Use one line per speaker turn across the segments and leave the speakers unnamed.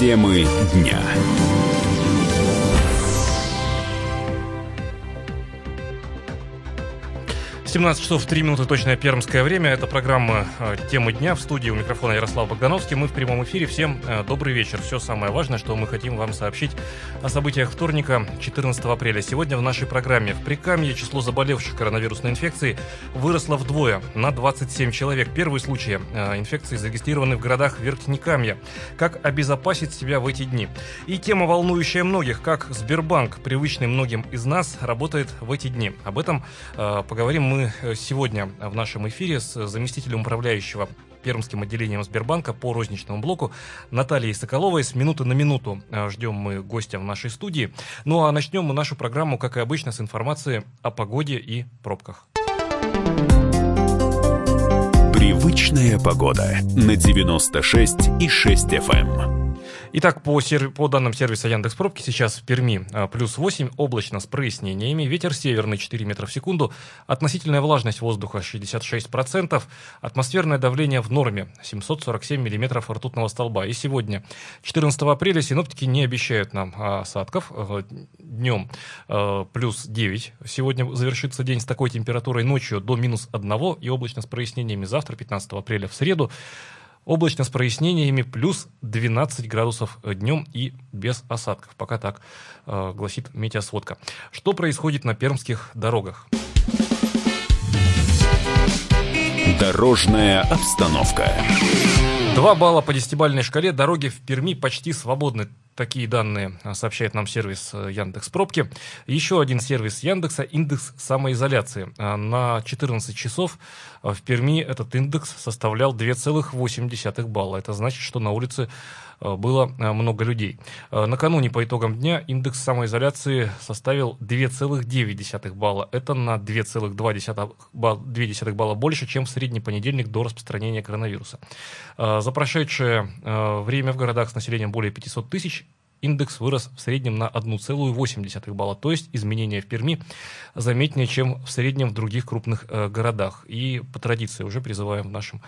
Темы дня.
17 часов 3 минуты точное пермское время. Это программа э, «Темы дня» в студии у микрофона Ярослав Богдановский. Мы в прямом эфире. Всем э, добрый вечер. Все самое важное, что мы хотим вам сообщить о событиях вторника, 14 апреля. Сегодня в нашей программе в Прикамье число заболевших коронавирусной инфекцией выросло вдвое, на 27 человек. Первые случаи э, инфекции зарегистрированы в городах Верхнекамья. Как обезопасить себя в эти дни? И тема, волнующая многих, как Сбербанк, привычный многим из нас, работает в эти дни. Об этом поговорим мы Э, сегодня в нашем эфире с заместителем управляющего Пермским отделением Сбербанка по розничному блоку Натальей Соколовой. С минуты на минуту э, ждем мы гостя в нашей студии. Ну а начнем мы нашу программу, как и обычно, с информации о погоде и пробках.
Привычная погода на 96 и 6 FM.
Итак, по, серв... по данным сервиса Яндекс Пробки сейчас в Перми а, плюс 8, облачно с прояснениями, ветер северный 4 метра в секунду, относительная влажность воздуха 66%, атмосферное давление в норме 747 миллиметров ртутного столба. И сегодня, 14 апреля, синоптики не обещают нам осадков. Э, Днем плюс 9. Сегодня завершится день с такой температурой ночью до минус 1 и облачно с прояснениями завтра, 15 апреля, в среду. Облачно с прояснениями плюс 12 градусов днем и без осадков. Пока так э, гласит метеосводка. Что происходит на пермских дорогах?
Дорожная обстановка.
Два балла по десятибальной шкале. Дороги в Перми почти свободны. Такие данные а, сообщает нам сервис э, Яндекс Пробки. Еще один сервис Яндекса – индекс самоизоляции. А, на 14 часов а, в Перми этот индекс составлял 2,8 балла. Это значит, что на улице было много людей. Накануне по итогам дня индекс самоизоляции составил 2,9 балла. Это на 2,2 балла, больше, чем в средний понедельник до распространения коронавируса. За прошедшее время в городах с населением более 500 тысяч индекс вырос в среднем на 1,8 балла, то есть изменения в Перми заметнее, чем в среднем в других крупных э, городах. И по традиции уже призываем в нашем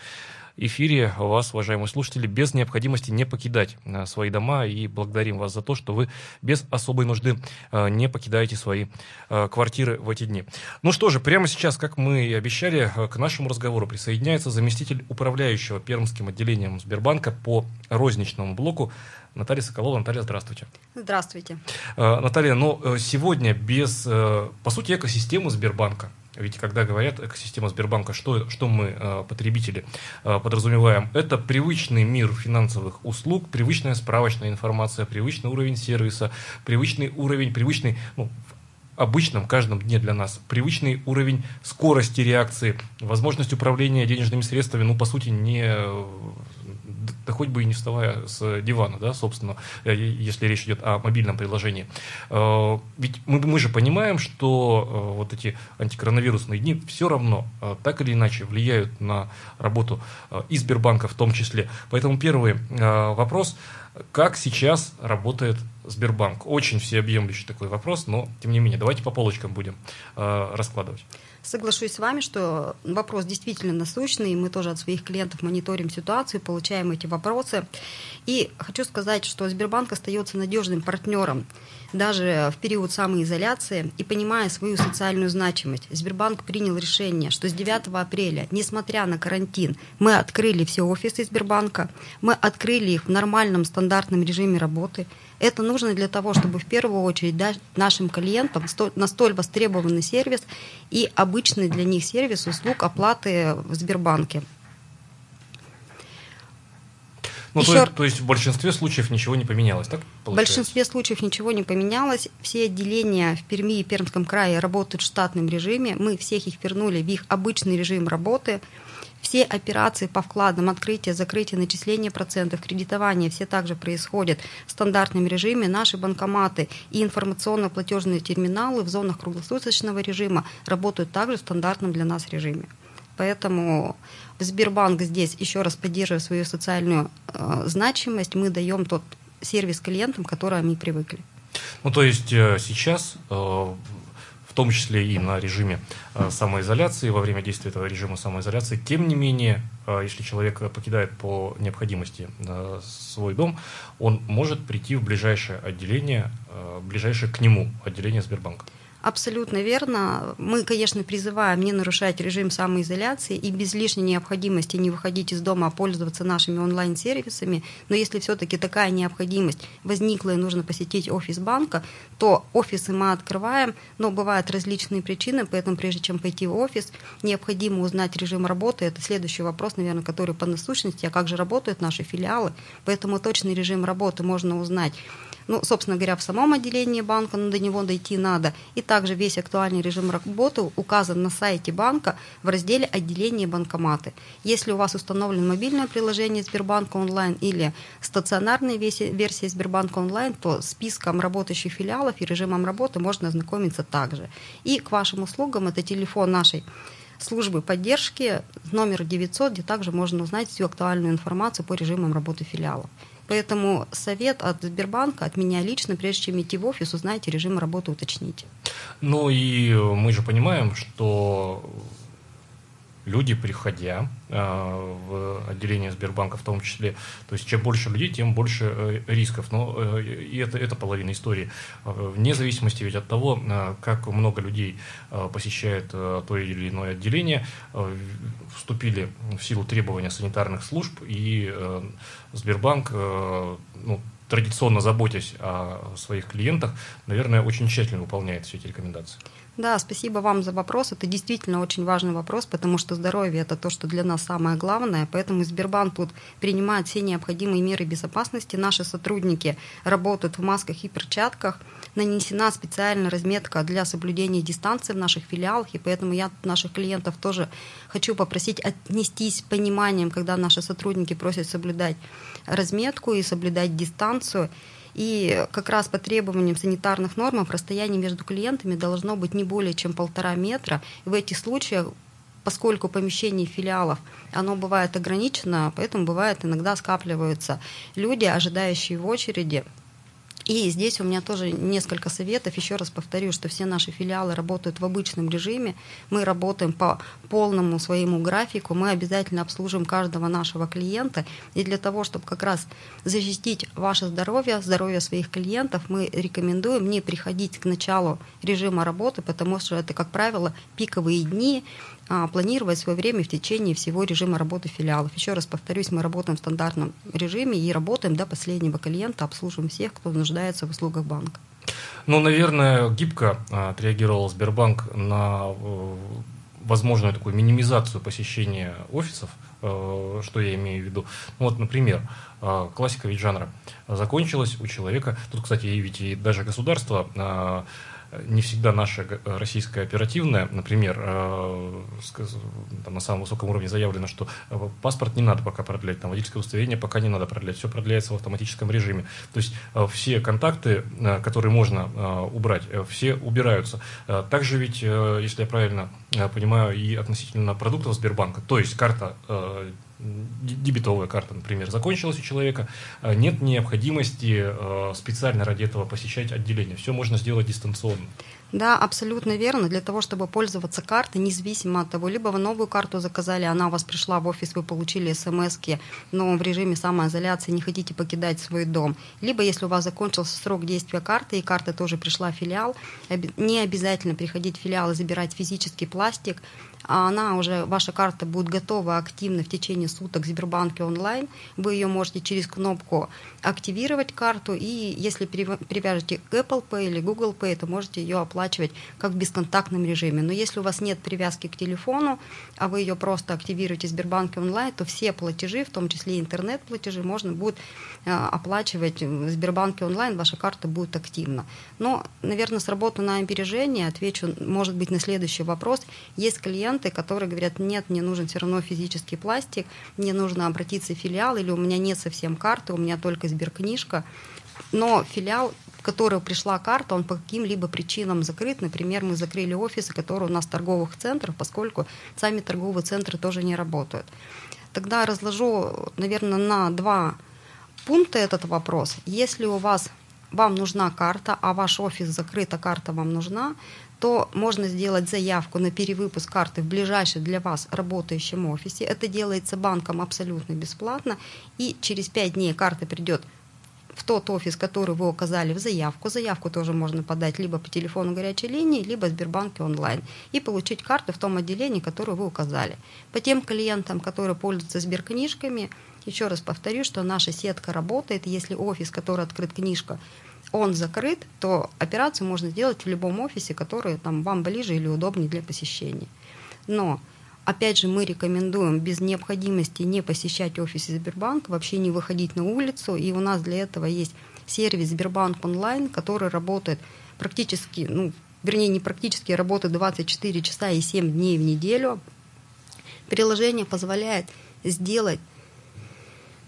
эфире вас, уважаемые слушатели, без необходимости не покидать э, свои дома и благодарим вас за то, что вы без особой нужды э, не покидаете свои э, квартиры в эти дни. Ну что же, прямо сейчас, как мы и обещали, к нашему разговору присоединяется заместитель управляющего Пермским отделением Сбербанка по розничному блоку Наталья Соколова. Наталья, здравствуйте.
Здравствуйте.
Наталья, ну сегодня без, по сути, экосистемы Сбербанка – ведь когда говорят экосистема Сбербанка, что, что мы, э, потребители, э, подразумеваем? Это привычный мир финансовых услуг, привычная справочная информация, привычный уровень сервиса, привычный уровень, привычный, ну, обычном каждом дне для нас привычный уровень скорости реакции, возможность управления денежными средствами, ну, по сути, не да хоть бы и не вставая с дивана, да, собственно, э, если речь идет о мобильном приложении. Э, ведь мы, мы же понимаем, что э, вот эти антикоронавирусные дни все равно так или иначе влияют на работу и Сбербанка в том числе. Поэтому первый вопрос, как сейчас работает Сбербанк? Очень всеобъемлющий такой вопрос, но тем не менее, давайте по полочкам будем раскладывать.
Соглашусь с вами, что вопрос действительно насущный. Мы тоже от своих клиентов мониторим ситуацию, получаем эти вопросы. И хочу сказать, что Сбербанк остается надежным партнером даже в период самоизоляции и понимая свою социальную значимость. Сбербанк принял решение, что с 9 апреля, несмотря на карантин, мы открыли все офисы Сбербанка, мы открыли их в нормальном стандартном режиме работы – это нужно для того, чтобы в первую очередь дать нашим клиентам на столь востребованный сервис и обычный для них сервис услуг оплаты в Сбербанке.
Ну, Еще... то, то есть в большинстве случаев ничего не поменялось, так?
Получается? В большинстве случаев ничего не поменялось. Все отделения в Перми и Пермском крае работают в штатном режиме. Мы всех их вернули в их обычный режим работы. Все операции по вкладам, открытие, закрытие, начисление процентов, кредитование, все также происходят в стандартном режиме. Наши банкоматы и информационно-платежные терминалы в зонах круглосуточного режима работают также в стандартном для нас режиме. Поэтому Сбербанк здесь еще раз поддерживая свою социальную э, значимость, мы даем тот сервис клиентам, который они привыкли.
Ну, то есть э, сейчас э, в том числе и на режиме э, самоизоляции, во время действия этого режима самоизоляции. Тем не менее, э, если человек покидает по необходимости э, свой дом, он может прийти в ближайшее отделение, ближайшее к нему отделение Сбербанка.
Абсолютно верно. Мы, конечно, призываем не нарушать режим самоизоляции и без лишней необходимости не выходить из дома, а пользоваться нашими онлайн-сервисами. Но если все-таки такая необходимость возникла и нужно посетить офис банка, то офисы мы открываем, но бывают различные причины, поэтому прежде чем пойти в офис, необходимо узнать режим работы. Это следующий вопрос, наверное, который по насущности, а как же работают наши филиалы. Поэтому точный режим работы можно узнать ну, собственно говоря, в самом отделении банка, но до него дойти надо. И также весь актуальный режим работы указан на сайте банка в разделе «Отделение банкоматы». Если у вас установлено мобильное приложение Сбербанка онлайн или стационарная версия Сбербанка онлайн, то списком работающих филиалов и режимом работы можно ознакомиться также. И к вашим услугам это телефон нашей службы поддержки номер 900, где также можно узнать всю актуальную информацию по режимам работы филиалов. Поэтому совет от Сбербанка, от меня лично, прежде чем идти в офис, узнайте режим работы, уточните.
Ну и мы же понимаем, что люди, приходя э, в отделение Сбербанка в том числе, то есть чем больше людей, тем больше э, рисков. Но э, и это, это половина истории. Вне зависимости ведь от того, как много людей посещает то или иное отделение, вступили в силу требования санитарных служб, и Сбербанк ну, традиционно заботясь о своих клиентах, наверное, очень тщательно выполняет все эти рекомендации.
Да, спасибо вам за вопрос. Это действительно очень важный вопрос, потому что здоровье – это то, что для нас самое главное. Поэтому Сбербанк тут принимает все необходимые меры безопасности. Наши сотрудники работают в масках и перчатках. Нанесена специальная разметка для соблюдения дистанции в наших филиалах, и поэтому я наших клиентов тоже хочу попросить отнестись пониманием, когда наши сотрудники просят соблюдать разметку и соблюдать дистанцию. И как раз по требованиям санитарных норм расстояние между клиентами должно быть не более чем полтора метра. И в этих случаях поскольку помещение филиалов, оно бывает ограничено, поэтому бывает иногда скапливаются люди, ожидающие в очереди и здесь у меня тоже несколько советов. Еще раз повторю, что все наши филиалы работают в обычном режиме. Мы работаем по полному своему графику. Мы обязательно обслужим каждого нашего клиента. И для того, чтобы как раз защитить ваше здоровье, здоровье своих клиентов, мы рекомендуем не приходить к началу режима работы, потому что это, как правило, пиковые дни, планировать свое время в течение всего режима работы филиалов. Еще раз повторюсь, мы работаем в стандартном режиме и работаем до последнего клиента, обслуживаем всех, кто нуждается в услугах банка.
Ну, наверное, гибко а, отреагировал Сбербанк на э, возможную такую минимизацию посещения офисов, э, что я имею в виду. Ну, вот, например, э, классика ведь жанра закончилась у человека. Тут, кстати, ведь и даже государство а, не всегда наша э, российская оперативная, например, э, на самом высоком уровне заявлено, что э, паспорт не надо пока продлять, там водительское удостоверение пока не надо продлять, все продляется в автоматическом режиме. То есть все контакты, которые можно убрать, все убираются. Также ведь, если я правильно понимаю, и относительно продуктов Сбербанка, то есть карта дебетовая карта, например, закончилась у человека, э, нет необходимости э, специально ради этого посещать отделение. Все можно сделать дистанционно.
Да, абсолютно верно. Для того, чтобы пользоваться картой, независимо от того, либо вы новую карту заказали, она у вас пришла в офис, вы получили смс но в режиме самоизоляции не хотите покидать свой дом. Либо, если у вас закончился срок действия карты, и карта тоже пришла в филиал, не обязательно приходить в филиал и забирать физический пластик, а она уже, ваша карта будет готова активно в течение суток в Сбербанке онлайн. Вы ее можете через кнопку активировать карту, и если привяжете к Apple Pay или Google Pay, то можете ее оплачивать как в бесконтактном режиме. Но если у вас нет привязки к телефону, а вы ее просто активируете в Сбербанке онлайн, то все платежи, в том числе интернет-платежи, можно будет э, оплачивать в Сбербанке онлайн, ваша карта будет активна. Но, наверное, с работы на опережение отвечу, может быть, на следующий вопрос. Есть клиент, клиенты, которые говорят, нет, мне нужен все равно физический пластик, мне нужно обратиться в филиал, или у меня нет совсем карты, у меня только сберкнижка, но филиал в который пришла карта, он по каким-либо причинам закрыт. Например, мы закрыли офисы, которые у нас торговых центров, поскольку сами торговые центры тоже не работают. Тогда разложу, наверное, на два пункта этот вопрос. Если у вас вам нужна карта, а ваш офис закрыт, а карта вам нужна, то можно сделать заявку на перевыпуск карты в ближайшем для вас работающем офисе. Это делается банком абсолютно бесплатно, и через 5 дней карта придет в тот офис, который вы указали в заявку. Заявку тоже можно подать либо по телефону горячей линии, либо в Сбербанке онлайн и получить карту в том отделении, которое вы указали. По тем клиентам, которые пользуются сберкнижками, еще раз повторю, что наша сетка работает. Если офис, который открыт книжка, он закрыт, то операцию можно сделать в любом офисе, который там, вам ближе или удобнее для посещения. Но Опять же, мы рекомендуем без необходимости не посещать офисы Сбербанка, вообще не выходить на улицу. И у нас для этого есть сервис Сбербанк онлайн, который работает практически, ну, вернее, не практически, работает 24 часа и 7 дней в неделю. Приложение позволяет сделать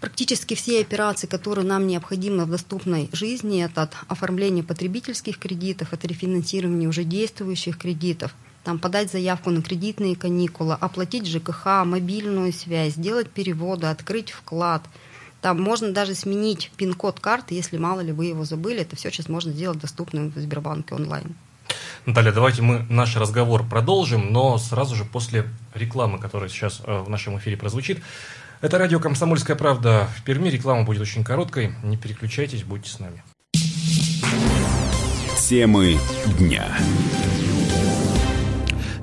практически все операции, которые нам необходимы в доступной жизни, это от оформления потребительских кредитов, это рефинансирование уже действующих кредитов – там, подать заявку на кредитные каникулы, оплатить ЖКХ, мобильную связь, сделать переводы, открыть вклад. Там можно даже сменить пин-код карты, если мало ли вы его забыли. Это все сейчас можно сделать доступным в Сбербанке онлайн.
Наталья, давайте мы наш разговор продолжим, но сразу же после рекламы, которая сейчас э, в нашем эфире прозвучит. Это радио «Комсомольская правда» в Перми. Реклама будет очень короткой. Не переключайтесь, будьте с нами.
Темы дня.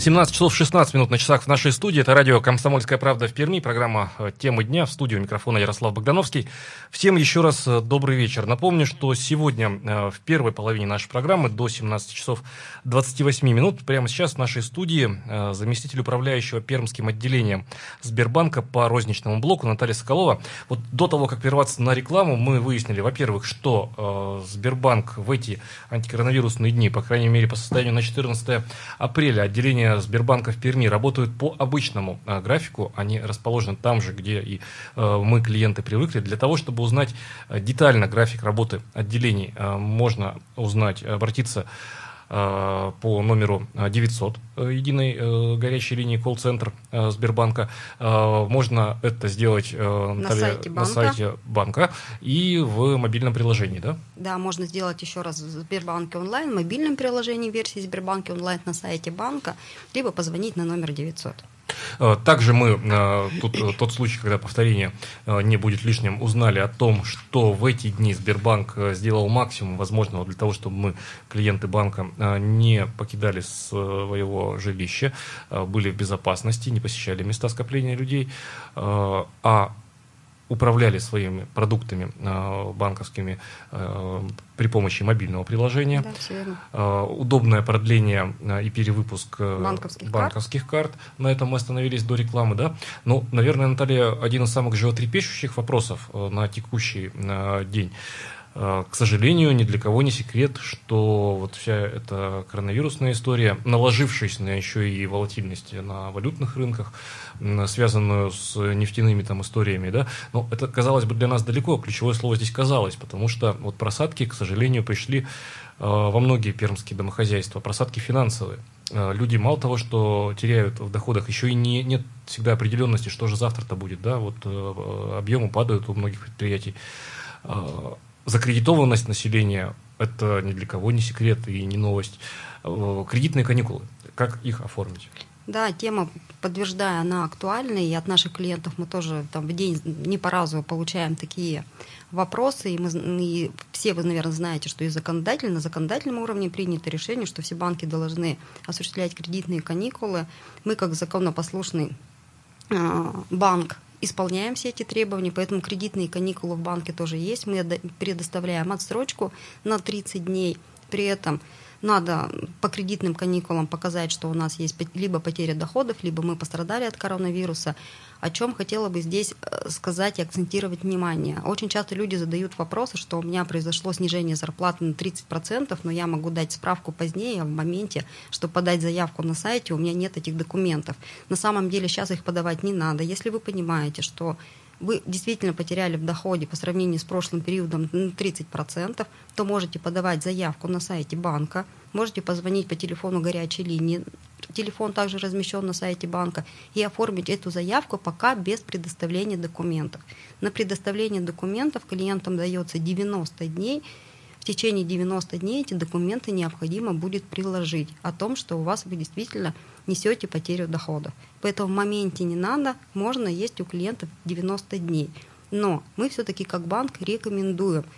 17 часов 16 минут на часах в нашей студии. Это радио «Комсомольская правда» в Перми. Программа э, «Темы дня» в студию микрофона Ярослав Богдановский. Всем еще раз э, добрый вечер. Напомню, что сегодня э, в первой половине нашей программы до 17 часов 28 минут прямо сейчас в нашей студии заместитель управляющего Пермским отделением Сбербанка по розничному блоку Наталья Соколова. Вот до того, как прерваться на рекламу, мы выяснили, во-первых, что Сбербанк в эти антикоронавирусные дни, по крайней мере по состоянию на 14 апреля, отделение Сбербанка в Перми работают по обычному а, графику. Они расположены там же, где и а, мы, клиенты, привыкли. Для того, чтобы узнать а, детально график работы отделений, можно узнать, обратиться по номеру 900 э, единой э, горячей линии колл-центр Сбербанка. Можно это сделать
на, Наталья, сайте банка.
на сайте банка и в мобильном приложении, да?
Да, можно сделать еще раз в Сбербанке онлайн, в мобильном приложении версии Сбербанка онлайн на сайте банка, либо позвонить на номер 900.
Э, также мы э, тут э, тот случай, когда повторение не будет лишним, узнали о том, что в эти дни Сбербанк сделал максимум возможного для того, чтобы мы, клиенты банка, не покидали своего жилища, были в безопасности, не посещали места скопления людей, а управляли своими продуктами э, банковскими э, при помощи мобильного приложения. Да, э, удобное продление и перевыпуск
банковских,
банковских карт. карт. На этом мы остановились до рекламы. Да? Ну, наверное, Наталья, один из самых животрепещущих вопросов на текущий день. К сожалению, ни для кого не секрет, что вот вся эта коронавирусная история, наложившись на еще и волатильность на валютных рынках, связанную с нефтяными там историями, да, но это, казалось бы, для нас далеко, ключевое слово здесь казалось, потому что вот просадки, к сожалению, пришли э, во многие пермские домохозяйства, просадки финансовые. Э, люди мало того, что теряют в доходах, еще и не, нет всегда определенности, что же завтра-то будет, да, вот э, объемы падают у многих предприятий. Закредитованность населения – это ни для кого не секрет и не новость. Кредитные каникулы, как их оформить?
Да, тема, подтверждая, она актуальна, и от наших клиентов мы тоже там в день не по разу получаем такие вопросы, и, мы, и все вы, наверное, знаете, что и законодательно, на законодательном уровне принято решение, что все банки должны осуществлять кредитные каникулы. Мы, как законопослушный э, банк, исполняем все эти требования, поэтому кредитные каникулы в банке тоже есть. Мы предоставляем отсрочку на 30 дней. При этом надо по кредитным каникулам показать, что у нас есть либо потеря доходов, либо мы пострадали от коронавируса. О чем хотела бы здесь э, сказать и акцентировать внимание. Очень часто люди задают вопросы, что у меня произошло снижение зарплаты на 30%, но я могу дать справку позднее, в моменте, чтобы подать заявку на сайте, у меня нет этих документов. На самом деле сейчас их подавать не надо. Если вы понимаете, что вы действительно потеряли в доходе по сравнению с прошлым периодом 30%, то можете подавать заявку на сайте банка, можете позвонить по телефону горячей линии, телефон также размещен на сайте банка, и оформить эту заявку пока без предоставления документов. На предоставление документов клиентам дается 90 дней, в течение 90 дней эти документы необходимо будет приложить о том, что у вас вы действительно несете потерю дохода. Поэтому в моменте не надо, можно есть у клиентов 90 дней. Но мы все-таки как банк рекомендуем –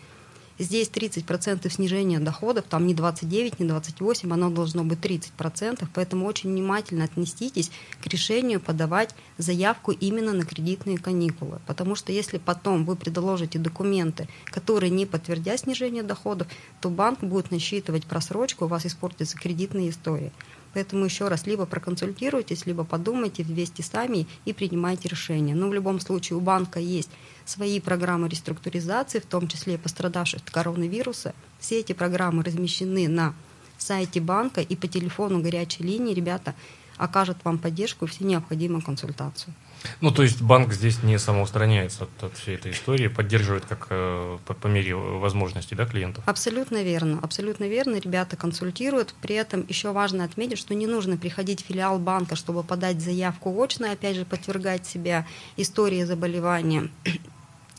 Здесь 30% снижения доходов, там не 29, не 28, оно должно быть 30%, поэтому очень внимательно отнеситесь к решению подавать заявку именно на кредитные каникулы. Потому что если потом вы предложите документы, которые не подтвердят снижение доходов, то банк будет насчитывать просрочку, у вас испортится кредитная история. Поэтому еще раз, либо проконсультируйтесь, либо подумайте вместе сами и принимайте решение. Но в любом случае у банка есть свои программы реструктуризации, в том числе пострадавших от коронавируса. Все эти программы размещены на сайте банка и по телефону горячей линии ребята окажут вам поддержку и все необходимую консультацию.
Ну, то есть банк здесь не самоустраняется от, от всей этой истории, поддерживает как э, по, по мере возможности да, клиентов?
Абсолютно верно, абсолютно верно. Ребята консультируют. При этом еще важно отметить, что не нужно приходить в филиал банка, чтобы подать заявку очно, опять же, подвергать себя истории заболевания.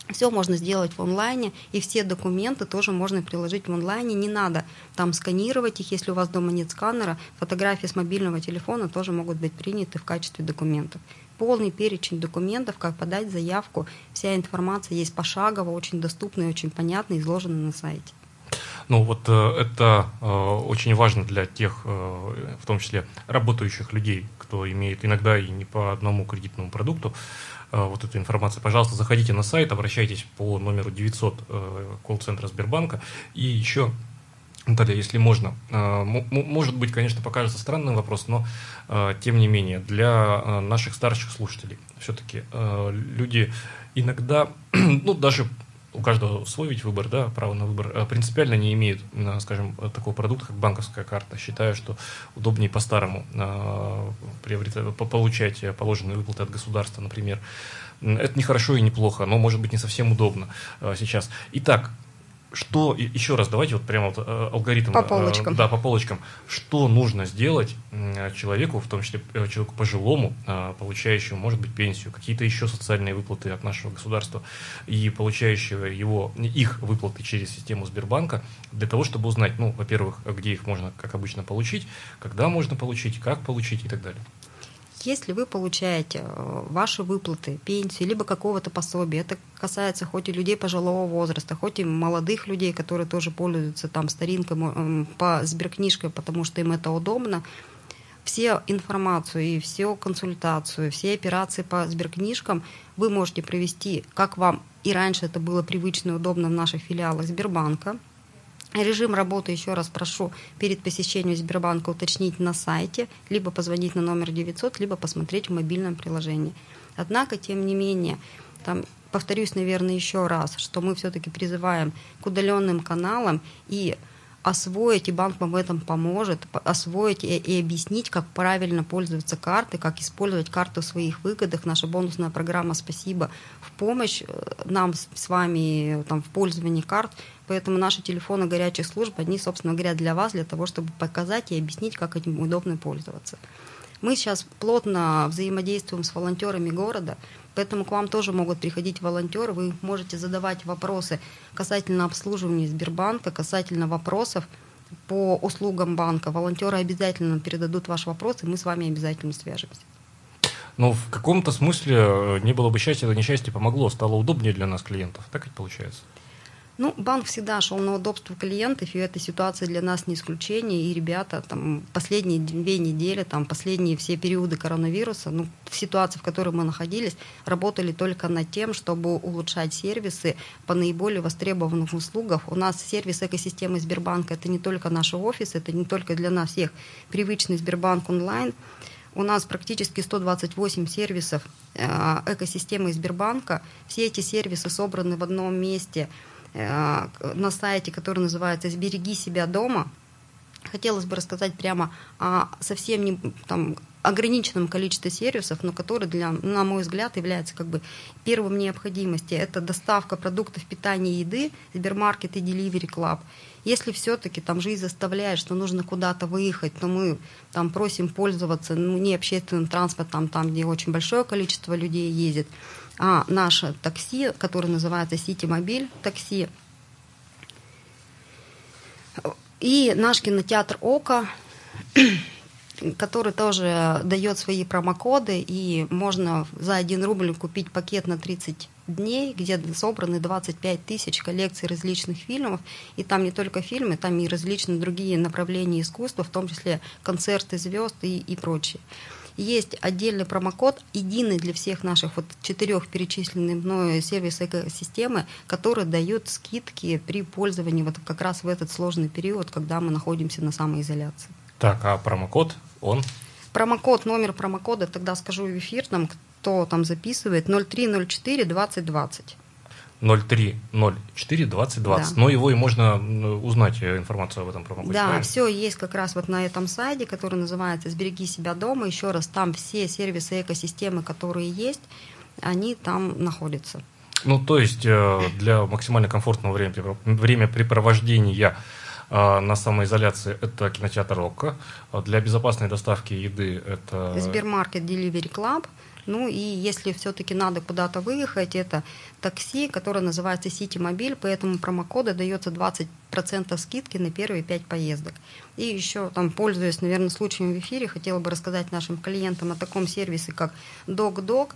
Все можно сделать в онлайне, и все документы тоже можно приложить в онлайне. Не надо там сканировать их, если у вас дома нет сканера. Фотографии с мобильного телефона тоже могут быть приняты в качестве документов полный перечень документов, как подать заявку. Вся информация есть пошагово, очень доступна и очень понятно, изложена на сайте.
Ну вот э, это э, очень важно для тех, э, в том числе работающих людей, кто имеет иногда и не по одному кредитному продукту вот эту информацию. Пожалуйста, заходите на сайт, обращайтесь по номеру 900 колл-центра Сбербанка. И еще Наталья, если можно, а, может быть, конечно, покажется странным вопрос, но а, тем не менее, для а, наших старших слушателей все-таки люди иногда, ну, даже у каждого свой ведь выбор, да, право на выбор, принципиально не имеют, скажем, такого продукта, как банковская карта. Считаю, что удобнее по-старому получать положенные выплаты от государства, например. Это не хорошо и не плохо, но может быть не совсем удобно сейчас. Итак, что, еще раз, давайте вот прямо вот э, алгоритм.
По э, полочкам.
Да, по полочкам. Что нужно сделать человеку, в том числе э, человеку пожилому, получающему, может быть, пенсию, какие-то еще социальные выплаты от нашего государства и получающего его, их выплаты через систему Сбербанка, для того, чтобы узнать, ну, во-первых, где их можно, как обычно, получить, когда можно получить, как получить и так далее.
Если вы получаете э, ваши выплаты, пенсию, либо какого-то пособия, это касается хоть и людей пожилого возраста, хоть и молодых людей, которые тоже пользуются там старинкой эм, по сберкнижке, потому что им это удобно, все информацию и всю консультацию, все операции по сберкнижкам вы можете провести, как вам и раньше это было привычно и удобно в наших филиалах Сбербанка, Режим работы, еще раз прошу, перед посещением Сбербанка уточнить на сайте, либо позвонить на номер 900, либо посмотреть в мобильном приложении. Однако, тем не менее, там, повторюсь, наверное, еще раз, что мы все-таки призываем к удаленным каналам и освоить, и банк вам в этом поможет, освоить и, и объяснить, как правильно пользоваться картой, как использовать карту в своих выгодах. Наша бонусная программа «Спасибо» в помощь э, нам с вами там, в пользовании карт. Поэтому наши телефоны горячих служб, они, собственно говоря, для вас, для того, чтобы показать и объяснить, как этим удобно пользоваться. Мы сейчас плотно взаимодействуем с волонтерами города, Поэтому к вам тоже могут приходить волонтеры, вы можете задавать вопросы касательно обслуживания Сбербанка, касательно вопросов по услугам банка. Волонтеры обязательно передадут ваш вопрос, и мы с вами обязательно свяжемся.
Но в каком-то смысле э, не было бы счастья, это несчастье помогло, стало удобнее для нас, клиентов. Так ведь получается?
Ну, банк всегда шел на удобство клиентов, и эта ситуация для нас не исключение. И ребята там последние две недели, там последние все периоды коронавируса, ну, ситуации, в которой мы находились, работали только над тем, чтобы улучшать сервисы по наиболее востребованным услугам. У нас сервис экосистемы Сбербанка это не только наши офисы, это не только для нас всех привычный Сбербанк онлайн. У нас практически 128 сервисов э, экосистемы Сбербанка. Все эти сервисы собраны в одном месте – на сайте, который называется «Сбереги себя дома». Хотелось бы рассказать прямо о совсем не, там, ограниченном количестве сервисов, но которые, для, на мой взгляд, являются как бы первым необходимостью. Это доставка продуктов питания и еды, Сбермаркет и Delivery Club. Если все-таки там жизнь заставляет, что нужно куда-то выехать, то мы там просим пользоваться ну, не общественным транспортом, там, где очень большое количество людей ездит, а наше такси, которое называется Сити Мобиль такси, И наш кинотеатр «Ока», который тоже дает свои промокоды, и можно за 1 рубль купить пакет на 30 дней, где собраны 25 тысяч коллекций различных фильмов, и там не только фильмы, там и различные другие направления искусства, в том числе концерты звезд и, и прочее. Есть отдельный промокод, единый для всех наших вот четырех перечисленных мной сервисов экосистемы, которые дают скидки при пользовании вот как раз в этот сложный период, когда мы находимся на самоизоляции.
Так, а промокод, он?
Промокод, номер промокода, тогда скажу в эфир, там, кто там записывает, 0304 2020.
0304 2020. Да. Но его и можно узнать э, информацию об этом промокоде.
Да, правильно? все есть как раз вот на этом сайте, который называется «Сбереги себя дома». Еще раз, там все сервисы экосистемы, которые есть, они там находятся.
Ну, то есть э, для максимально комфортного времяпрепровождения э, на самоизоляции это кинотеатр Рокко. Для безопасной доставки еды это...
Сбермаркет Delivery Club – ну и если все-таки надо куда-то выехать, это такси, которое называется City Мобиль, по этому дается 20% скидки на первые 5 поездок. И еще, там, пользуясь, наверное, случаем в эфире, хотела бы рассказать нашим клиентам о таком сервисе, как DocDoc.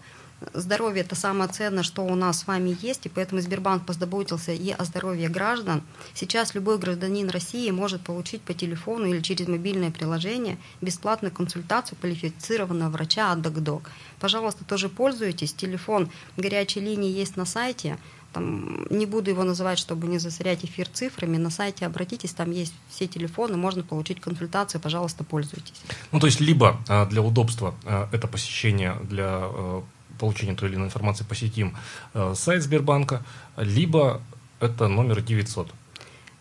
Здоровье – это самое ценное, что у нас с вами есть, и поэтому Сбербанк позаботился и о здоровье граждан. Сейчас любой гражданин России может получить по телефону или через мобильное приложение бесплатную консультацию квалифицированного врача от DocDoc. Пожалуйста, тоже пользуйтесь. Телефон горячей линии есть на сайте. Там, не буду его называть, чтобы не засорять эфир цифрами. На сайте обратитесь, там есть все телефоны, можно получить консультацию, пожалуйста, пользуйтесь.
Ну, то есть, либо а, для удобства а, это посещение для получения той или иной информации посетим э, сайт Сбербанка, либо это номер 900.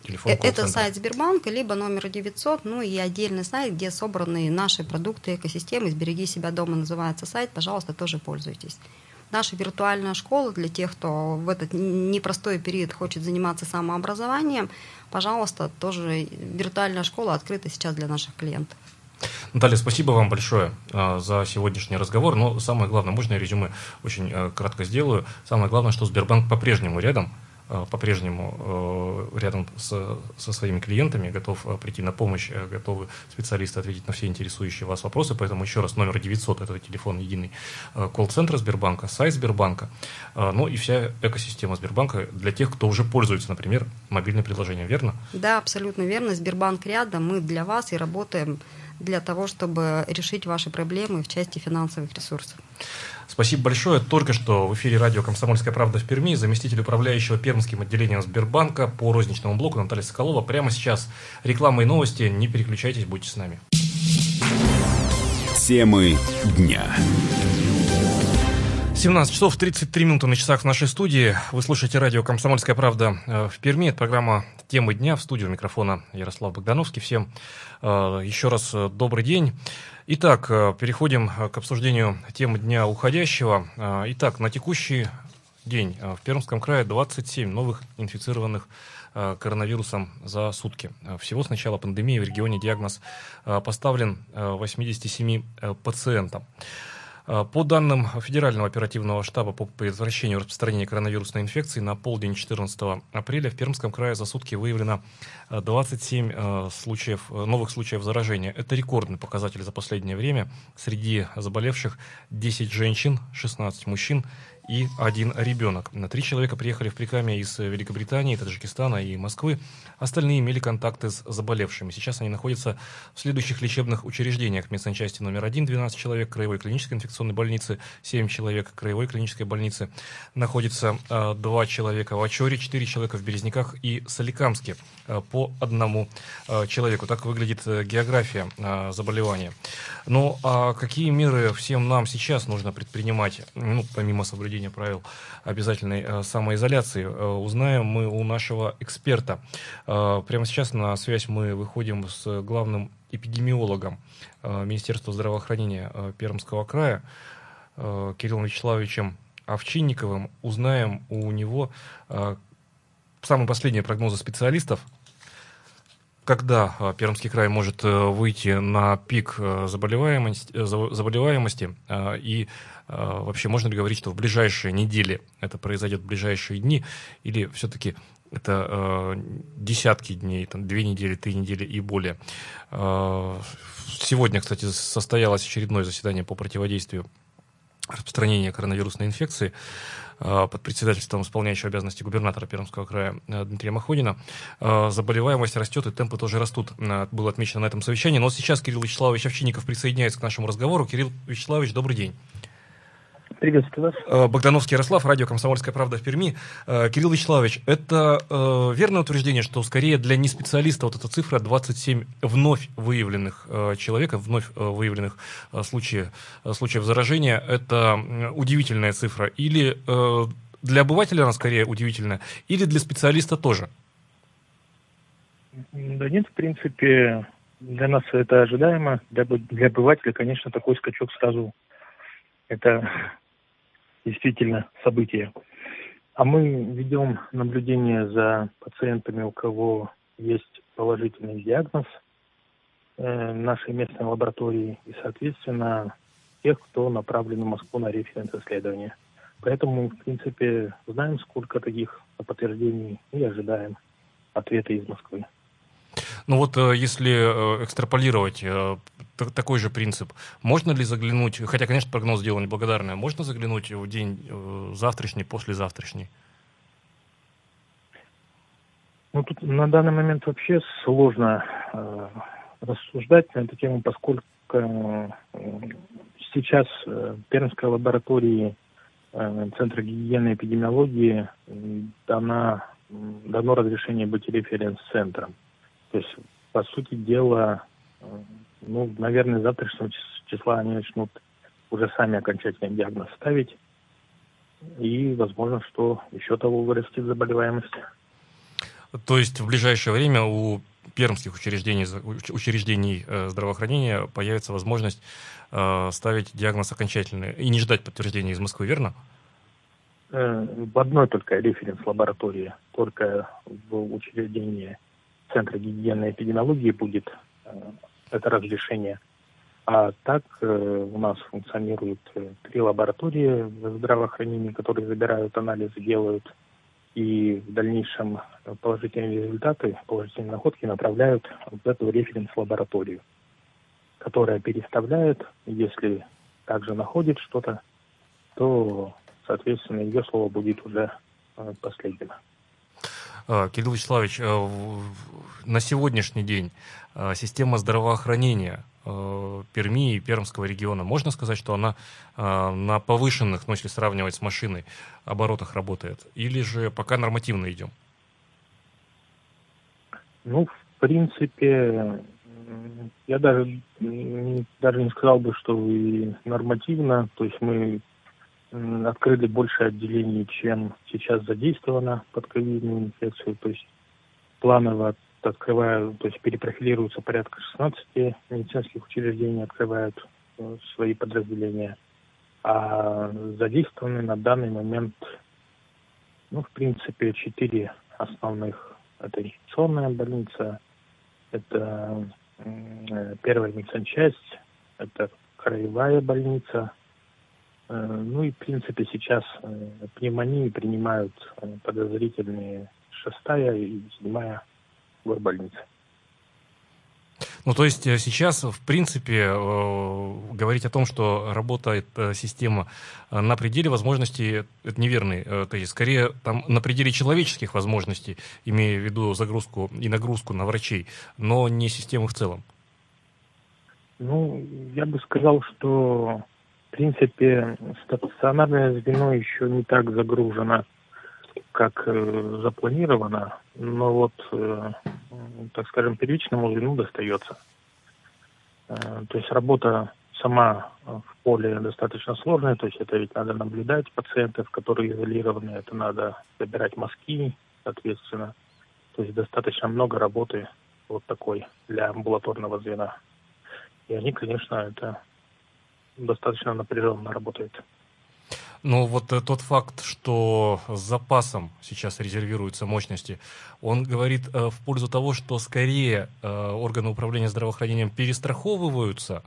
Телефон это сайт Сбербанка, либо номер 900, ну и отдельный сайт, где собраны наши продукты экосистемы. «Сбереги себя дома» называется сайт, пожалуйста, тоже пользуйтесь. Наша виртуальная школа для тех, кто в этот непростой период хочет заниматься самообразованием, пожалуйста, тоже виртуальная школа открыта сейчас для наших клиентов.
Наталья, спасибо вам большое э, за сегодняшний разговор. Но самое главное, можно я резюме очень э, кратко сделаю. Самое главное, что Сбербанк по-прежнему рядом, э, по-прежнему э, рядом с, со своими клиентами, готов э, прийти на помощь, э, готовы специалисты ответить на все интересующие вас вопросы. Поэтому еще раз, номер 900 – это телефон единый колл-центра Сбербанка, сайт Сбербанка, ну и вся экосистема Сбербанка для тех, кто уже пользуется, например, мобильным приложением, верно?
Да, абсолютно верно. Сбербанк рядом, мы для вас и работаем для того, чтобы решить ваши проблемы в части финансовых ресурсов.
Спасибо большое. Только что в эфире радио «Комсомольская правда» в Перми заместитель управляющего Пермским отделением Сбербанка по розничному блоку Наталья Соколова. Прямо сейчас реклама и новости. Не переключайтесь, будьте с нами.
Темы дня.
17 часов 33 минуты на часах в нашей студии. Вы слушаете радио «Комсомольская правда» э, в Перми. Это программа «Темы дня» в студию микрофона Ярослав Богдановский. Всем э, еще раз э, добрый день. Итак, переходим к обсуждению темы дня уходящего. Итак, на текущий день в Пермском крае 27 новых инфицированных коронавирусом за сутки. Всего с начала пандемии в регионе диагноз поставлен 87 пациентам. А, по данным Федерального оперативного штаба по предотвращению распространения коронавирусной инфекции, на полдень 14 апреля в Пермском крае за сутки выявлено 27 а, случаев, новых случаев заражения. Это рекордный показатель за последнее время. Среди заболевших 10 женщин, 16 мужчин и один ребенок. Три человека приехали в Прикамье из Великобритании, Таджикистана и Москвы. Остальные имели контакты с заболевшими. Сейчас они находятся в следующих лечебных учреждениях. Медсанчасти номер один 12 человек, Краевой клинической инфекционной больницы 7 человек, Краевой клинической больницы находится э, 2 человека, в Ачоре 4 человека, в Березняках и Соликамске э, по одному э, человеку. Так выглядит э, география э, заболевания. Ну, а какие меры всем нам сейчас нужно предпринимать, ну, помимо соблюдения соблюдения правил обязательной э, самоизоляции. Э, узнаем мы у нашего эксперта. Э, прямо сейчас на связь мы выходим с главным эпидемиологом Министерства здравоохранения Пермского края Кириллом Вячеславовичем Овчинниковым. Узнаем у него самые последние прогнозы специалистов когда Пермский край может выйти на пик заболеваемости, заболеваемости и вообще можно ли говорить, что в ближайшие недели это произойдет в ближайшие дни, или все-таки это э, десятки дней, там, две недели, три недели и более. Э, сегодня, кстати, состоялось очередное заседание по противодействию распространения коронавирусной инфекции под председательством исполняющего обязанности губернатора Пермского края Дмитрия Махонина. Заболеваемость растет, и темпы тоже растут. Было отмечено на этом совещании. Но сейчас Кирилл Вячеславович Овчинников присоединяется к нашему разговору. Кирилл Вячеславович, добрый день.
Приветствую вас.
Э, Богдановский Ярослав, радио «Комсомольская правда» в Перми. Э, Кирилл Вячеславович, это э, верное утверждение, что скорее для неспециалиста вот эта цифра 27 вновь выявленных человека, вновь выявленных случаев, случаев заражения, это удивительная цифра? Или для обывателя она скорее удивительная, или для специалиста тоже?
Да нет, в принципе, для нас это ожидаемо. Для, для обывателя, конечно, такой скачок сразу это действительно событие. А мы ведем наблюдение за пациентами, у кого есть положительный диагноз э, нашей местной лаборатории и, соответственно, тех, кто направлен в Москву на референс-исследование. Поэтому, в принципе, знаем, сколько таких подтверждений и ожидаем ответа из Москвы.
Ну вот э, если э, экстраполировать э, такой же принцип, можно ли заглянуть, хотя, конечно, прогноз дело неблагодарное, можно заглянуть в день завтрашний, послезавтрашний?
Ну, тут на данный момент вообще сложно э, рассуждать на эту тему, поскольку э, сейчас э, Пермской лаборатории э, Центра гигиены и эпидемиологии дана, дано разрешение быть референс-центром. То есть, по сути дела, э, ну, наверное, с завтрашнего числа они начнут уже сами окончательный диагноз ставить. И, возможно, что еще того вырастет заболеваемость.
То есть в ближайшее время у пермских учреждений, учреждений э, здравоохранения появится возможность э, ставить диагноз окончательный и не ждать подтверждения из Москвы, верно?
В одной только референс-лаборатории, только в учреждении Центра гигиены и эпидемиологии будет э, это разрешение. А так э, у нас функционируют э, три лаборатории в здравоохранении, которые забирают анализы, делают и в дальнейшем положительные результаты, положительные находки направляют в эту референс-лабораторию, которая переставляет, если также находит что-то, то, соответственно, ее слово будет уже последним.
А, Кирилл Вячеславович, э, на сегодняшний день э, система здравоохранения э, Перми и Пермского региона, можно сказать, что она на повышенных, ну, если сравнивать с машиной, оборотах работает? Или же пока нормативно идем?
Ну, в принципе, я даже, даже не сказал бы, что и нормативно. То есть мы открыли больше отделений, чем сейчас задействовано под ковидную инфекцию. То есть планово открывают, то есть перепрофилируются порядка 16 медицинских учреждений, открывают э, свои подразделения. А задействованы на данный момент, ну, в принципе, четыре основных. Это инфекционная больница, это э, первая медсанчасть, это краевая больница, ну и, в принципе, сейчас э, пневмонии принимают э, подозрительные шестая и седьмая горбольницы.
Ну, то есть сейчас, в принципе, говорить о том, что работает система на пределе возможностей, это неверный тезис. Скорее, там на пределе человеческих возможностей, имея в виду загрузку и нагрузку на врачей, но не системы в целом.
Ну, я бы сказал, что принципе, стационарное звено еще не так загружено, как э, запланировано, но вот, э, так скажем, первичному звену достается. Э, то есть работа сама в поле достаточно сложная, то есть это ведь надо наблюдать пациентов, которые изолированы, это надо забирать мазки, соответственно. То есть достаточно много работы вот такой для амбулаторного звена. И они, конечно, это достаточно напряженно работает.
Ну вот э, тот факт, что с запасом сейчас резервируются мощности, он говорит э, в пользу того, что скорее э, органы управления здравоохранением перестраховываются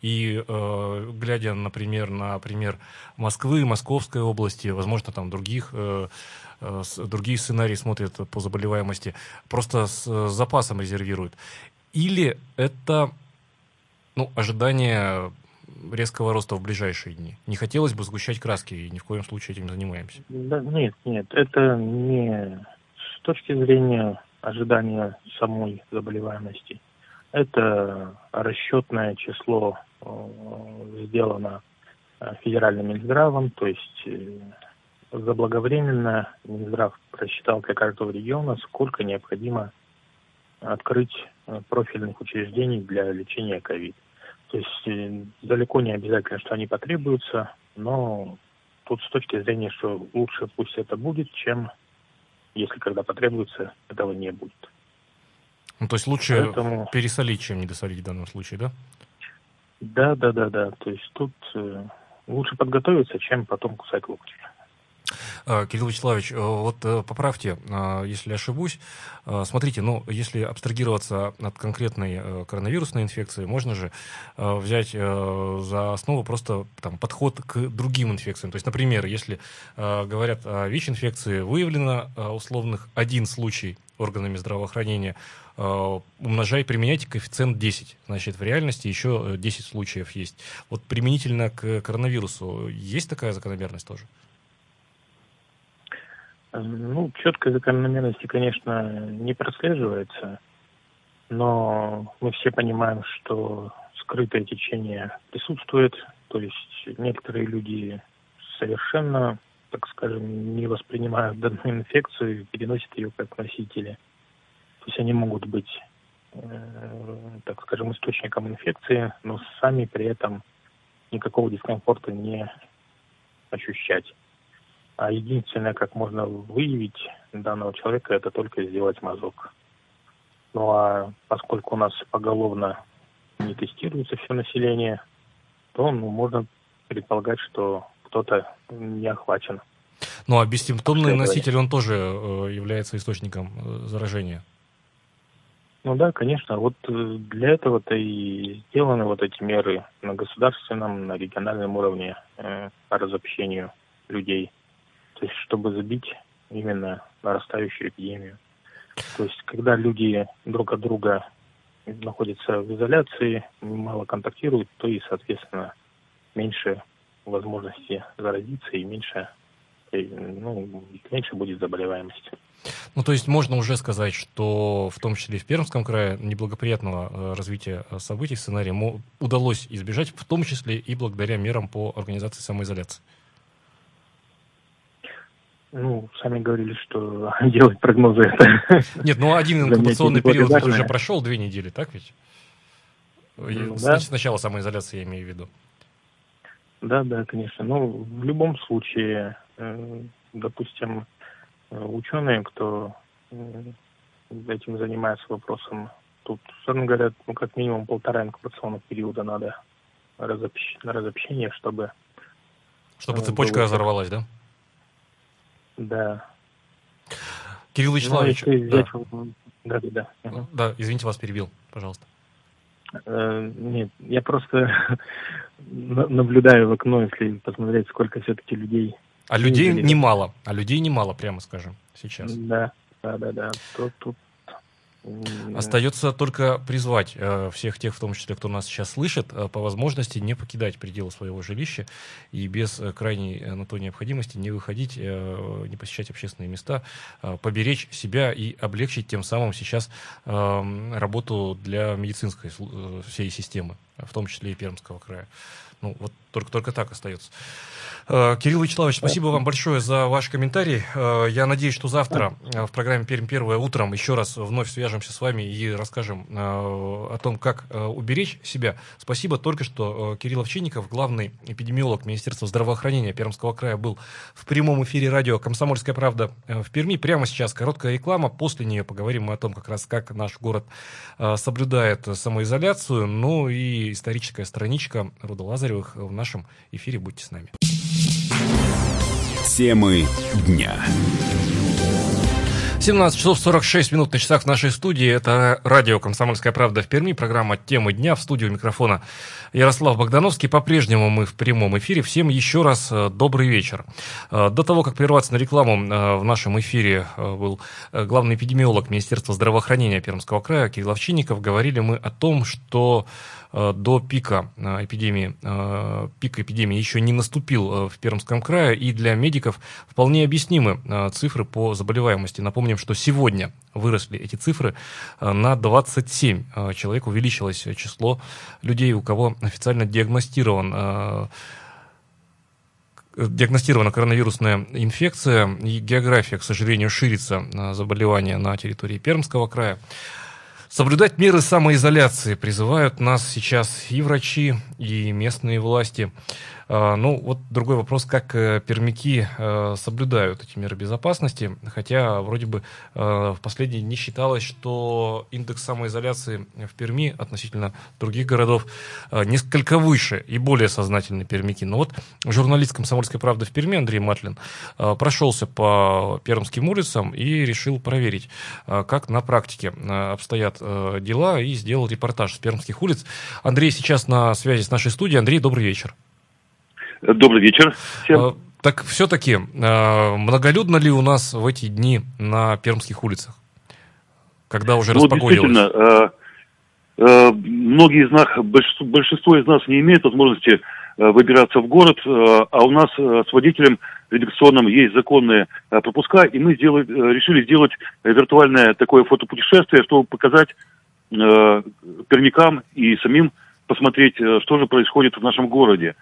И э, глядя, например, на пример Москвы, Московской области, возможно, там других, э, э, другие сценарии смотрят по заболеваемости, просто с, с запасом резервируют. Или это ну, ожидание резкого роста в ближайшие дни. Не хотелось бы сгущать краски, и ни в коем случае этим занимаемся.
Да, нет, нет, это не с точки зрения ожидания самой заболеваемости. Это расчетное число э, сделано э, федеральным Минздравом, то есть э, заблаговременно Минздрав просчитал для каждого региона, сколько необходимо открыть профильных учреждений для лечения ковид. То есть э, далеко не обязательно, что они потребуются, но тут с точки зрения, что лучше пусть это будет, чем если когда потребуется, этого не будет.
Ну, то есть лучше Поэтому... пересолить, чем недосолить в данном случае, да?
Да, да, да, да. То есть тут э, лучше подготовиться, чем потом кусать локти.
А, Кирилл Вячеславович, э, вот э, поправьте, если ошибусь. Смотрите, ну, если абстрагироваться от конкретной э, коронавирусной инфекции, можно же взять за основу просто там, подход к другим инфекциям. То есть, например, если говорят о ВИЧ-инфекции, выявлено условных один случай органами здравоохранения, умножай, применяйте коэффициент 10. Значит, в реальности еще 10 случаев есть. Вот применительно к коронавирусу есть такая закономерность тоже?
Ну, четкой закономерности, конечно, не прослеживается, но мы все понимаем, что скрытое течение присутствует, то есть некоторые люди совершенно, так скажем, не воспринимают данную инфекцию и переносят ее как носители. То есть они могут быть, э, так скажем, источником инфекции, но сами при этом никакого дискомфорта не ощущать. А единственное, как можно выявить данного человека, это только сделать мазок. Ну а поскольку у нас поголовно не тестируется все население, то ну, можно предполагать, что кто-то не охвачен.
Ну а бессимптомный носитель, он тоже э, является источником э, заражения?
Ну да, конечно. Вот э, для этого-то и сделаны вот эти меры на государственном, на региональном уровне э, по разобщению людей то есть чтобы забить именно нарастающую эпидемию. То есть когда люди друг от друга находятся в изоляции, мало контактируют, то и, соответственно, меньше возможности заразиться и меньше, ну, меньше будет заболеваемость.
Ну, то есть можно уже сказать, что в том числе и в Пермском крае неблагоприятного э, развития э, событий сценария удалось избежать, в том числе и благодаря мерам по организации самоизоляции.
Ну, сами говорили, что делать прогнозы это...
Нет, ну один инкубационный период уже прошел две недели, так ведь? Ну, да. Сначала самоизоляция, я имею в виду.
Да, да, конечно. Ну, в любом случае, э, допустим, э, ученые, кто э, этим занимается вопросом, тут, собственно говоря, ну, как минимум полтора инкубационных периода надо разобщ... на разобщение, чтобы...
Чтобы цепочка разорвалась, да?
Да.
Кирилл Вячеславович. Ну,
взять... да. да, да,
да. Да, извините, вас перебил, пожалуйста.
Э, нет, я просто наблюдаю в окно, если посмотреть, сколько все-таки людей.
А людей немало, а людей немало, прямо скажем, сейчас.
Да, да, да, да. Тут, тут
Остается только призвать э, всех тех, в том числе, кто нас сейчас слышит, э, по возможности не покидать пределы своего жилища и без э, крайней на то необходимости не выходить, не посещать общественные места, поберечь себя и облегчить тем самым сейчас э, работу для медицинской всей системы, в том числе и Пермского края. Ну, вот только, только так остается. Э, Кирилл Вячеславович, спасибо вам большое за ваш комментарий. Э, я надеюсь, что завтра э, в программе «Пермь первое» утром еще раз вновь свяжемся с вами и расскажем о том, как уберечь себя. Спасибо только что Кирилл Овчинников, главный эпидемиолог Министерства здравоохранения Пермского края, был в прямом эфире радио «Комсомольская правда» в Перми. Прямо сейчас короткая реклама. После нее поговорим мы о том, как раз как наш город соблюдает самоизоляцию. Ну и историческая страничка Руда Лазаревых в нашем эфире. Будьте с нами.
Темы дня.
17 часов 46 минут на часах в нашей студии. Это радио «Комсомольская правда» в Перми. Программа «Темы дня» в студию микрофона Ярослав Богдановский. По-прежнему мы в прямом эфире. Всем еще раз э, добрый вечер. Э, до того, как прерваться на рекламу, э, в нашем эфире был главный эпидемиолог Министерства здравоохранения Пермского края Кирилл Овчинников. Говорили мы о том, что до пика эпидемии, пик эпидемии еще не наступил в Пермском крае, и для медиков вполне объяснимы цифры по заболеваемости. Напомним, что сегодня выросли эти цифры на 27 человек, увеличилось число людей, у кого официально диагностирован диагностирована коронавирусная инфекция, и география, к сожалению, ширится заболевания на территории Пермского края. Соблюдать меры самоизоляции призывают нас сейчас и врачи, и местные власти. А, ну, вот другой вопрос, как э, пермяки э, соблюдают эти меры безопасности, хотя вроде бы э, в последние дни считалось, что индекс самоизоляции в Перми относительно других городов несколько выше и более сознательные пермяки. Но вот журналист «Комсомольской правды» в Перми Андрей Матлин прошелся по пермским улицам и решил проверить, как на практике обстоят дела, и сделал репортаж с пермских улиц. Андрей сейчас на связи с нашей студией. Андрей, добрый вечер.
Добрый вечер всем. А,
так все-таки, а, многолюдно ли у нас в эти дни на пермских улицах, когда уже ну, распогодилось? Действительно,
а, многие из нас, большинство, большинство из нас не имеет возможности выбираться в город, а у нас с водителем редакционным есть законные пропуска, и мы сделали, решили сделать виртуальное такое фотопутешествие, чтобы показать пермякам и самим посмотреть, что же происходит в нашем городе.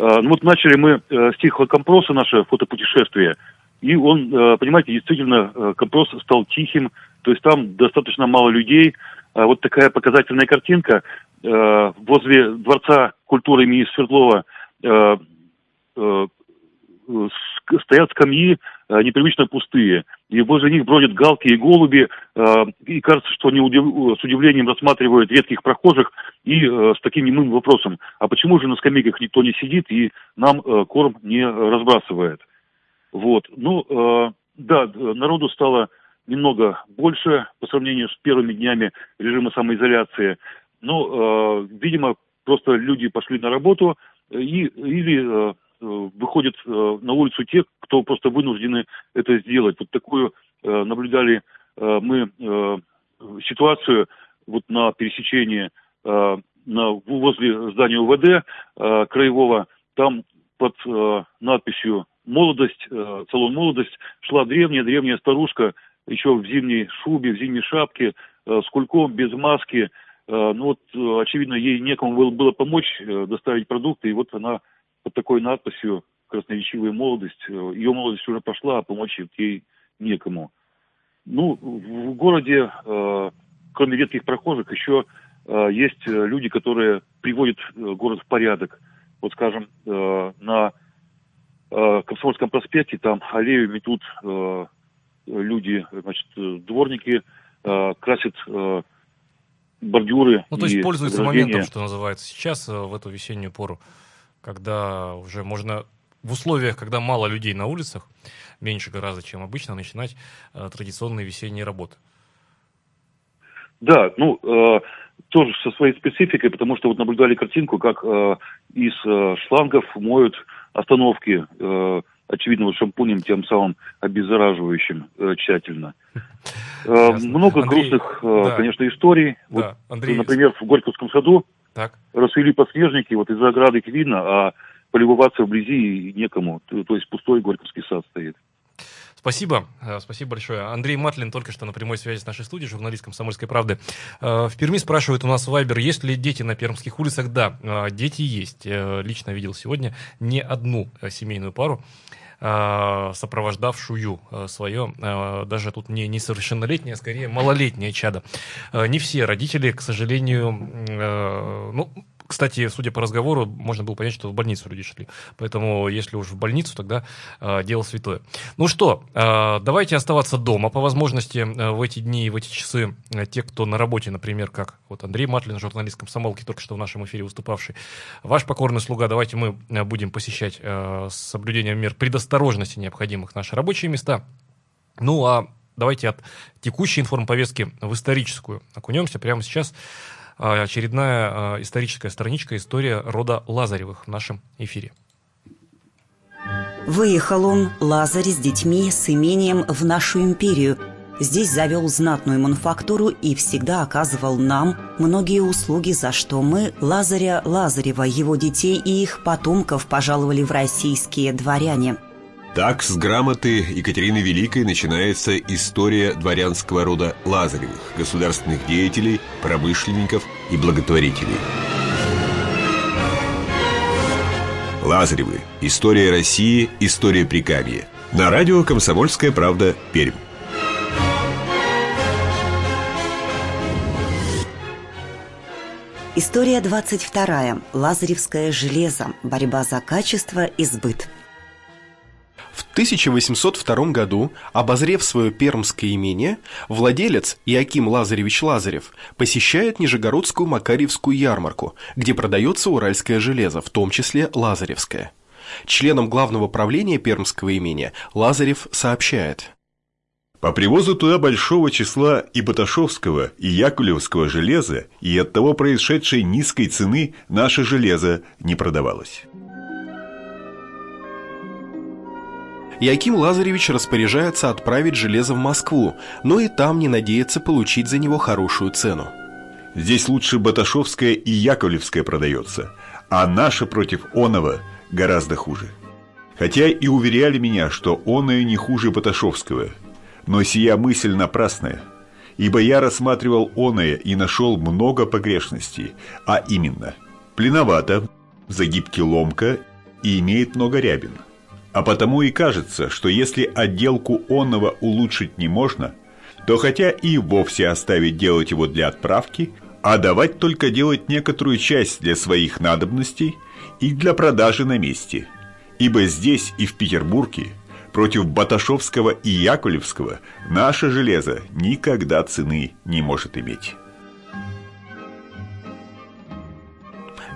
А, ну вот начали мы э, с тихого компроса наше фотопутешествие, и он, э, понимаете, действительно э, компрос стал тихим, то есть там достаточно мало людей. А вот такая показательная картинка возле Дворца культуры имени Свердлова стоят скамьи э, непривычно пустые, и возле них бродят галки и голуби, э, и кажется, что они удив... с удивлением рассматривают редких прохожих и э, с таким немым вопросом, а почему же на скамейках никто не сидит и нам корм не разбрасывает? Вот, ну, да, народу стало немного больше по сравнению с первыми днями режима самоизоляции, но, видимо, просто люди пошли на работу и, или Э, выходят э, на улицу те, кто просто вынуждены это сделать. Вот такую э, наблюдали мы ситуацию вот на пересечении на, возле здания УВД краевого. Там под надписью «Молодость», салон «Молодость» шла древняя-древняя старушка, еще в зимней шубе, в зимней шапке, с кульком, без маски. Ну вот, очевидно, ей некому было помочь доставить продукты, и вот она под такой надписью «Красноречивая молодость». Э, Ее молодость уже пошла, а помочь ей некому. Ну, в городе, э, кроме редких прохожих, еще э, есть люди, которые приводят город в порядок. Вот, скажем, на Комсомольском проспекте там аллею метут люди, значит, дворники, красят бордюры.
Ну, то есть пользуются моментом, что называется, сейчас, в эту весеннюю пору когда уже можно в условиях, когда мало людей на улицах, меньше гораздо, чем обычно, начинать э, традиционные весенние работы.
Да, ну, э, тоже со своей спецификой, потому что вот наблюдали картинку, как э, из э, шлангов моют остановки, э, очевидно, вот шампунем, тем самым обеззараживающим э, тщательно. Э, много Андрей, грустных, э, да. конечно, историй. Да. Вот, Андрей... Например, в Горьковском саду так. Расцвели подснежники, вот из-за ограды их видно, а полюбоваться вблизи некому. То, то есть пустой Горьковский сад стоит.
Спасибо, э, спасибо большое. Андрей Матлин только что на прямой связи с нашей студией, журналист «Комсомольской правды». Э, в Перми спрашивают у нас Вайбер, есть ли дети на пермских улицах? Да, э, дети есть. Лично видел сегодня не одну семейную пару, сопровождавшую свое, даже тут не несовершеннолетнее, а скорее малолетнее чадо. Не все родители, к сожалению, ну, кстати, судя по разговору, можно было понять, что в больницу люди шли. Поэтому, если уж в больницу, тогда э, дело святое. Ну что, э, давайте оставаться дома по возможности э, в эти дни и в эти часы. Э, те, кто на работе, например, как вот Андрей Матлин, журналист комсомолки, только что в нашем эфире выступавший. Ваш покорный слуга, давайте мы будем посещать э, с соблюдением мер предосторожности необходимых наши рабочие места. Ну, а давайте от текущей информповестки в историческую окунемся. Прямо сейчас очередная а, историческая страничка история рода Лазаревых в нашем эфире.
Выехал он, Лазарь, с детьми, с имением в нашу империю. Здесь завел знатную мануфактуру и всегда оказывал нам многие услуги, за что мы Лазаря Лазарева, его детей и их потомков пожаловали в российские дворяне –
так с грамоты Екатерины Великой начинается история дворянского рода Лазаревых, государственных деятелей, промышленников и благотворителей. Лазаревы. История России. История Прикамья. На радио «Комсомольская правда. Пермь».
История 22. Лазаревское железо. Борьба за качество и сбыт.
В 1802 году, обозрев свое пермское имение, владелец Иаким Лазаревич Лазарев посещает Нижегородскую Макарьевскую ярмарку, где продается уральское железо, в том числе лазаревское. Членом главного правления пермского имения Лазарев сообщает.
По привозу туда большого числа и Баташовского, и Якулевского железа, и от того происшедшей низкой цены наше железо не продавалось.
Яким Лазаревич распоряжается отправить железо в Москву, но и там не надеется получить за него хорошую цену.
Здесь лучше Баташовское и Яковлевское продается, а наше против Онова гораздо хуже. Хотя и уверяли меня, что оное не хуже Баташовского, но сия мысль напрасная, ибо я рассматривал оное и нашел много погрешностей, а именно, пленовато, загибки ломка и имеет много рябин – а потому и кажется, что если отделку онного улучшить не можно, то хотя и вовсе оставить делать его для отправки, а давать только делать некоторую часть для своих надобностей и для продажи на месте. Ибо здесь и в Петербурге против Баташовского и Яковлевского наше железо никогда цены не может иметь.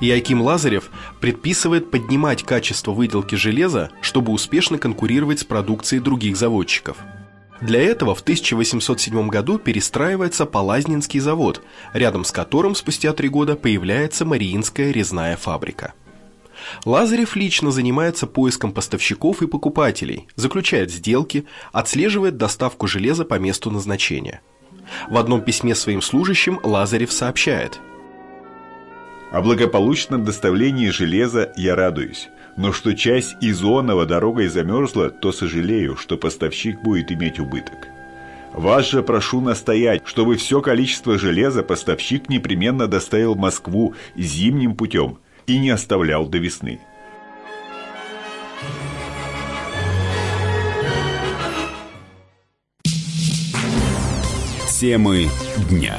Иаким Лазарев предписывает поднимать качество выделки железа, чтобы успешно конкурировать с продукцией других заводчиков. Для этого в 1807 году перестраивается Полазнинский завод, рядом с которым спустя три года появляется Мариинская резная фабрика. Лазарев лично занимается поиском поставщиков и покупателей, заключает сделки, отслеживает доставку железа по месту назначения. В одном письме своим служащим Лазарев сообщает –
о благополучном доставлении железа я радуюсь. Но что часть изонова дорогой замерзла, то сожалею, что поставщик будет иметь убыток. Вас же прошу настоять, чтобы все количество железа поставщик непременно доставил в Москву зимним путем и не оставлял до весны.
Темы дня.